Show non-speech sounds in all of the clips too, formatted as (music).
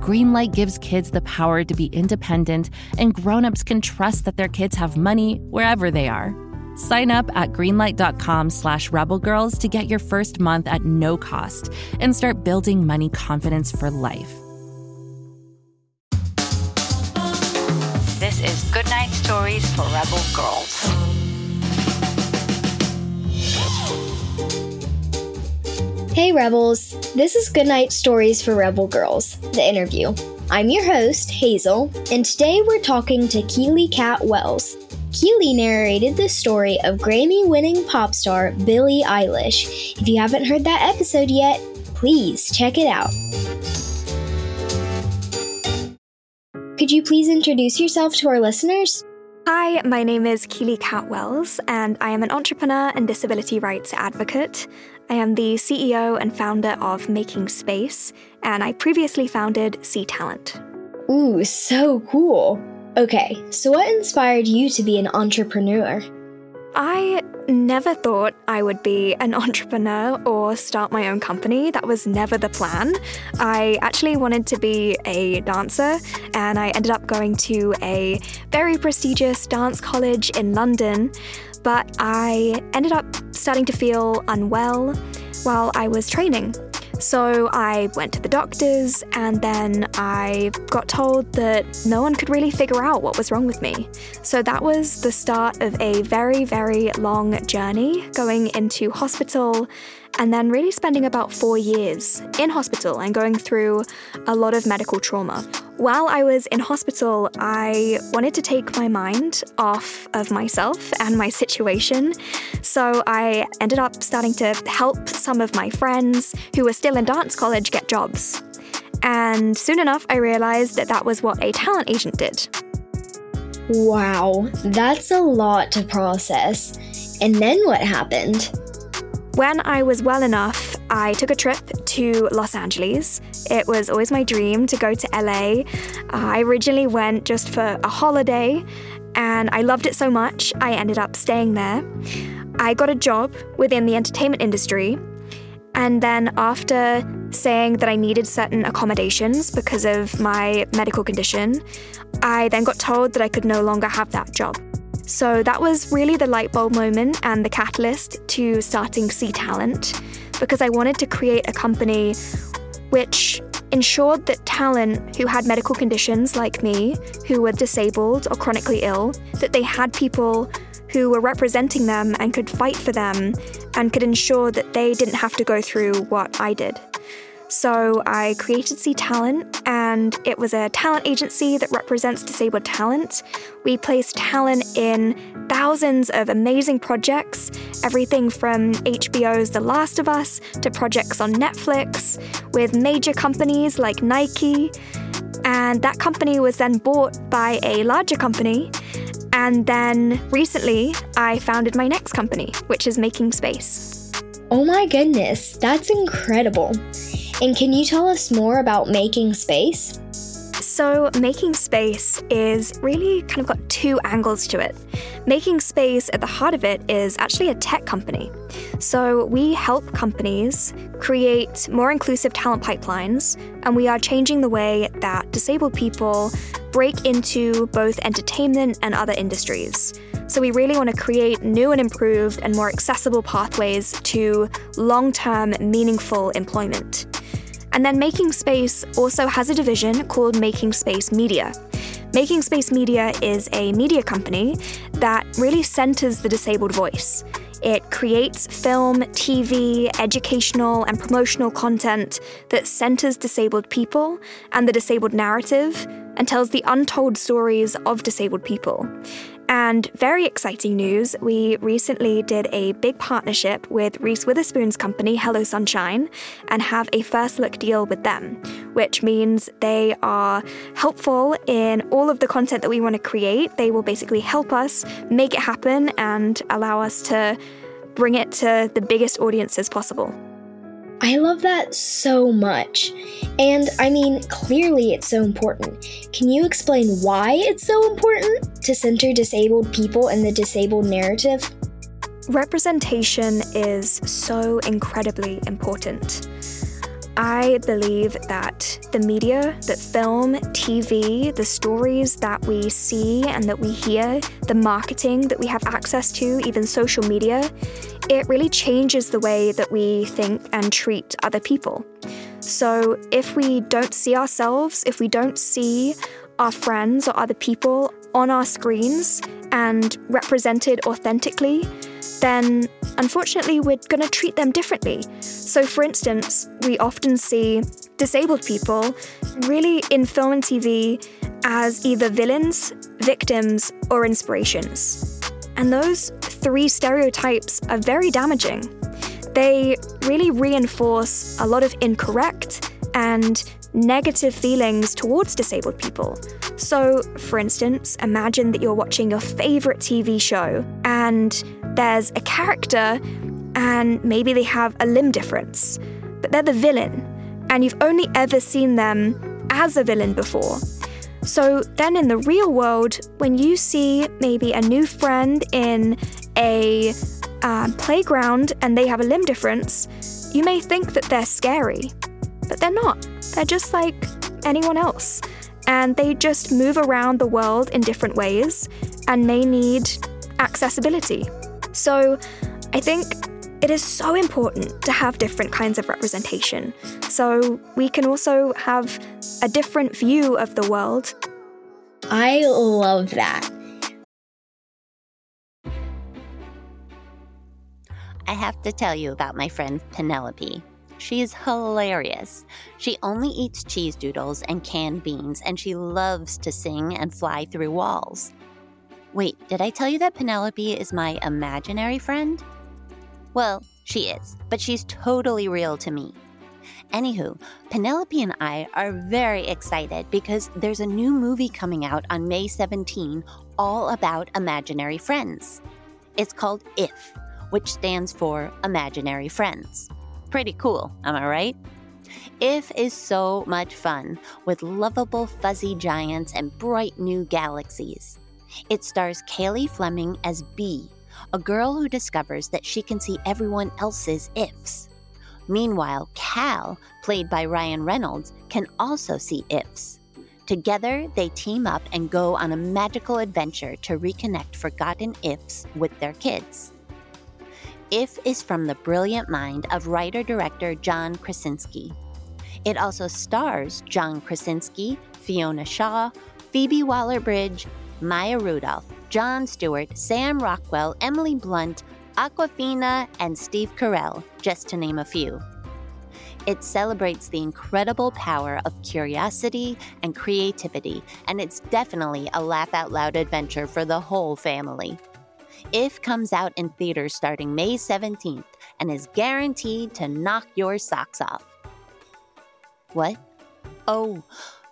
Greenlight gives kids the power to be independent, and grown-ups can trust that their kids have money wherever they are. Sign up at greenlight.com slash rebelgirls to get your first month at no cost and start building money confidence for life. This is Goodnight Stories for Rebel Girls. Hey Rebels, this is Goodnight Stories for Rebel Girls, the interview. I'm your host, Hazel, and today we're talking to Keely Cat Wells. Keely narrated the story of Grammy winning pop star Billie Eilish. If you haven't heard that episode yet, please check it out. Could you please introduce yourself to our listeners? Hi, my name is Keely Cat-Wells, and I am an entrepreneur and disability rights advocate. I am the CEO and founder of Making Space, and I previously founded C Talent. Ooh, so cool. Okay, so what inspired you to be an entrepreneur? I never thought I would be an (laughs) entrepreneur or start my own company. That was never the plan. I actually wanted to be a dancer, and I ended up going to a very prestigious dance college in London. But I ended up starting to feel unwell while I was training. So I went to the doctors, and then I got told that no one could really figure out what was wrong with me. So that was the start of a very, very long journey going into hospital and then really spending about four years in hospital and going through a lot of medical trauma. While I was in hospital, I wanted to take my mind off of myself and my situation. So I ended up starting to help some of my friends who were still in dance college get jobs. And soon enough, I realized that that was what a talent agent did. Wow, that's a lot to process. And then what happened? When I was well enough, I took a trip to Los Angeles. It was always my dream to go to LA. I originally went just for a holiday, and I loved it so much, I ended up staying there. I got a job within the entertainment industry, and then after saying that I needed certain accommodations because of my medical condition, I then got told that I could no longer have that job. So that was really the light bulb moment and the catalyst to starting C Talent because I wanted to create a company which ensured that talent who had medical conditions like me, who were disabled or chronically ill, that they had people who were representing them and could fight for them and could ensure that they didn't have to go through what I did. So I created C Talent, and it was a talent agency that represents disabled talent. We place talent in thousands of amazing projects, everything from HBO's The Last of Us to projects on Netflix with major companies like Nike. And that company was then bought by a larger company. And then recently, I founded my next company, which is Making Space. Oh my goodness, that's incredible. And can you tell us more about Making Space? So, Making Space is really kind of got two angles to it. Making Space, at the heart of it, is actually a tech company. So, we help companies create more inclusive talent pipelines, and we are changing the way that disabled people break into both entertainment and other industries. So, we really want to create new and improved and more accessible pathways to long term, meaningful employment. And then Making Space also has a division called Making Space Media. Making Space Media is a media company that really centers the disabled voice. It creates film, TV, educational, and promotional content that centers disabled people and the disabled narrative and tells the untold stories of disabled people. And very exciting news, we recently did a big partnership with Reese Witherspoon's company, Hello Sunshine, and have a first look deal with them, which means they are helpful in all of the content that we want to create. They will basically help us make it happen and allow us to bring it to the biggest audiences possible. I love that so much. And I mean, clearly it's so important. Can you explain why it's so important to center disabled people in the disabled narrative? Representation is so incredibly important. I believe that the media, that film, TV, the stories that we see and that we hear, the marketing that we have access to, even social media, it really changes the way that we think and treat other people. So if we don't see ourselves, if we don't see our friends or other people on our screens and represented authentically, then unfortunately we're going to treat them differently. So, for instance, we often see disabled people really in film and TV as either villains, victims, or inspirations. And those three stereotypes are very damaging. They really reinforce a lot of incorrect and negative feelings towards disabled people. So, for instance, imagine that you're watching your favorite TV show and there's a character and maybe they have a limb difference, but they're the villain and you've only ever seen them as a villain before. So then in the real world, when you see maybe a new friend in a uh, playground and they have a limb difference, you may think that they're scary, but they're not. They're just like anyone else. And they just move around the world in different ways and may need accessibility. So I think it is so important to have different kinds of representation. So we can also have a different view of the world. I love that. I have to tell you about my friend Penelope. She is hilarious. She only eats cheese doodles and canned beans, and she loves to sing and fly through walls. Wait, did I tell you that Penelope is my imaginary friend? Well, she is, but she's totally real to me. Anywho, Penelope and I are very excited because there's a new movie coming out on May 17 all about imaginary friends. It's called IF, which stands for Imaginary Friends. Pretty cool, am I right? IF is so much fun with lovable fuzzy giants and bright new galaxies. It stars Cailey Fleming as Bee, a girl who discovers that she can see everyone else's ifs. Meanwhile, Cal, played by Ryan Reynolds, can also see ifs. Together, they team up and go on a magical adventure to reconnect forgotten ifs with their kids. If is from the brilliant mind of writer director John Krasinski. It also stars John Krasinski, Fiona Shaw, Phoebe Waller Bridge, Maya Rudolph, Jon Stewart, Sam Rockwell, Emily Blunt, Awkwafina, and Steve Carell, just to name a few. It celebrates the incredible power of curiosity and creativity, and it's definitely a laugh out loud adventure for the whole family. If comes out in theaters starting May 17th and is guaranteed to knock your socks off. What? Oh,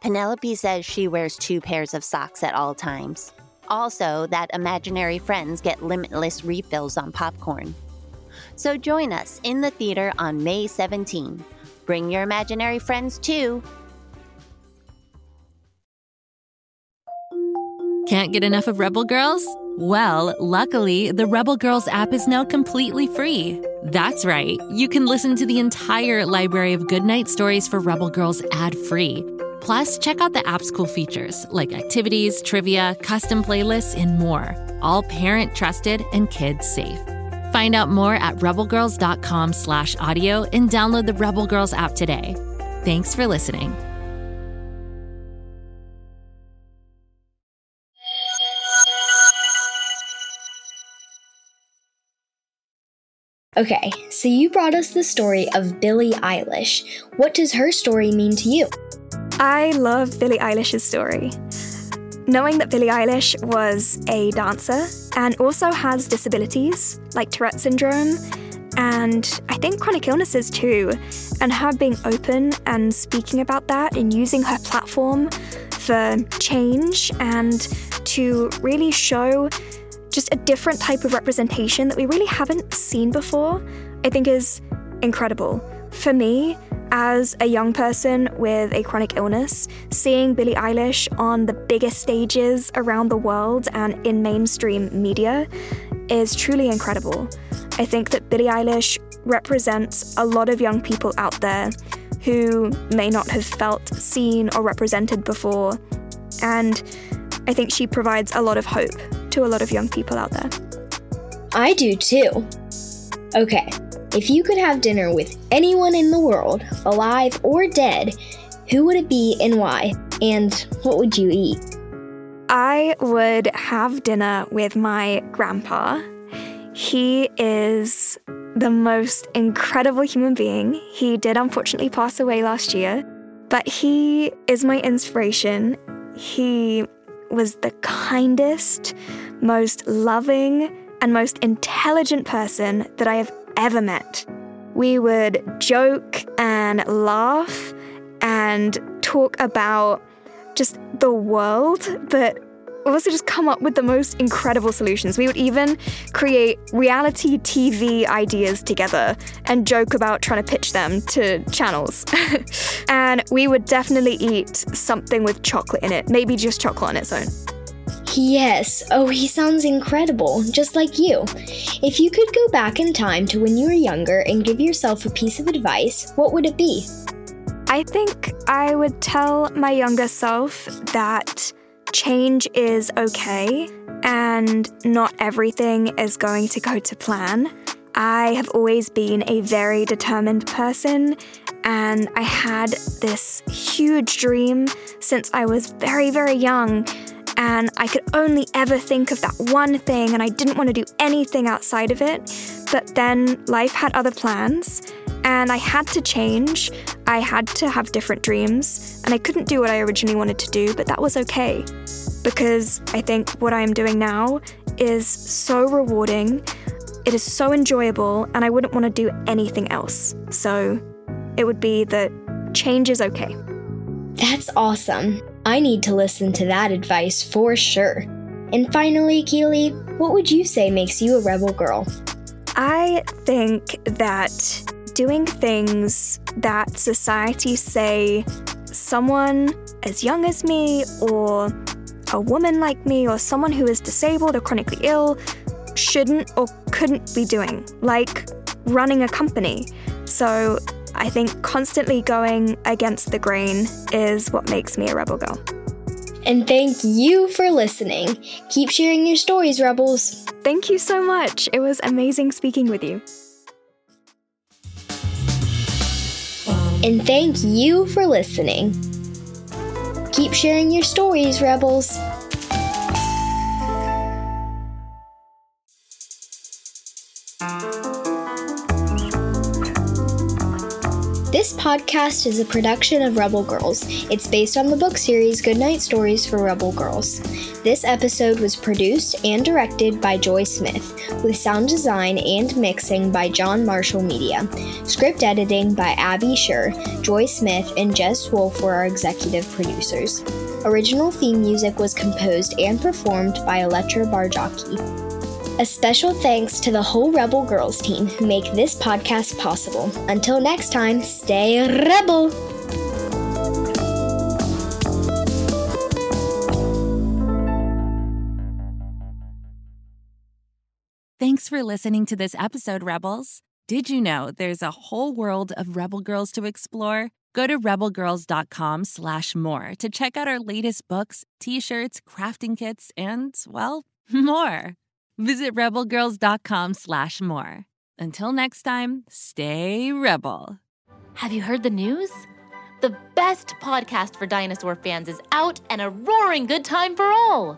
Penelope says she wears two pairs of socks at all times. Also, that imaginary friends get limitless refills on popcorn. So join us in the theater on May 17. Bring your imaginary friends too. Can't get enough of Rebel Girls? Well, luckily, the Rebel Girls app is now completely free. That's right, you can listen to the entire library of goodnight stories for Rebel Girls ad free. Plus, check out the app's cool features like activities, trivia, custom playlists, and more. All parent trusted and kids safe. Find out more at rebelgirls.com slash audio and download the Rebel Girls app today. Thanks for listening. Okay, so you brought us the story of Billie Eilish. What does her story mean to you? I love Billie Eilish's story. knowing that Billie Eilish was a dancer and also has disabilities like Tourette syndrome and I think chronic illnesses too, and her being open and speaking about that and using her platform for change and to really show just a different type of representation that we really haven't seen before, I think is incredible. For me, as a young person with a chronic illness, seeing Billie Eilish on the biggest stages around the world and in mainstream media is truly incredible. I think that Billie Eilish represents a lot of young people out there who may not have felt seen or represented before. And I think she provides a lot of hope to a lot of young people out there. I do too. Okay, if you could have dinner with anyone in the world, alive or dead, who would it be and why? And what would you eat? I would have dinner with my grandpa. He is the most incredible human being. He did unfortunately pass away last year, but he is my inspiration. He was the kindest, most loving, and most intelligent person that I have ever met. We would joke and laugh and talk about just the world, but also just come up with the most incredible solutions. We would even create reality TV ideas together and joke about trying to pitch them to channels. (laughs) and we would definitely eat something with chocolate in it, maybe just chocolate on its own. Yes, oh, he sounds incredible, just like you. If you could go back in time to when you were younger and give yourself a piece of advice, what would it be? I think I would tell my younger self that change is okay and not everything is going to go to plan. I have always been a very determined person, and I had this huge dream since I was very, very young and I could only ever think of that one thing, and I didn't want to do anything outside of it. But then life had other plans, and I had to change. I had to have different dreams, and I couldn't do what I originally wanted to do, but that was okay. Because I think what I am doing now is so rewarding, it is so enjoyable, and I wouldn't want to do anything else. So it would be that change is okay. That's awesome. I need to listen to that advice for sure. And finally, Keely, what would you say makes you a rebel girl? I think that doing things that society say someone as young as me or a woman like me or someone who is disabled or chronically ill shouldn't or couldn't be doing, like running a company. So I think constantly going against the grain is what makes me a rebel girl. And thank you for listening. Keep sharing your stories, Rebels. Thank you so much. It was amazing speaking with you. And thank you for listening. Keep sharing your stories, Rebels. This podcast is a production of Rebel Girls. It's based on the book series Goodnight Stories for Rebel Girls. This episode was produced and directed by Joy Smith, with sound design and mixing by John Marshall Media. Script editing by Abby Scher, Joy Smith, and Jes Wolfe were our executive producers. Original theme music was composed and performed by Elettra Bargiacchi. A special thanks to the whole Rebel Girls team who make this podcast possible. Until next time, stay rebel! Thanks for listening to this episode, Rebels. Did you know there's a whole world of Rebel Girls to explore? Go to rebelgirls.com slash more to check out our latest books, t-shirts, crafting kits, and, well, (laughs) more. Visit rebelgirls.com slash more. Until next time, stay rebel. Have you heard the news? The best podcast for dinosaur fans is out and a roaring good time for all.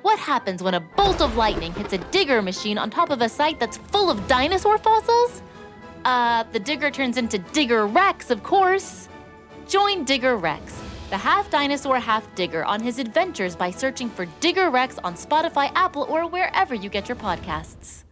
What happens when a bolt of lightning hits a digger machine on top of a site that's full of dinosaur fossils? Uh, the digger turns into Digger Rex, of course. Join Digger Rex the half dinosaur, half digger, on his adventures by searching for Digger Rex on Spotify, Apple, or wherever you get your podcasts.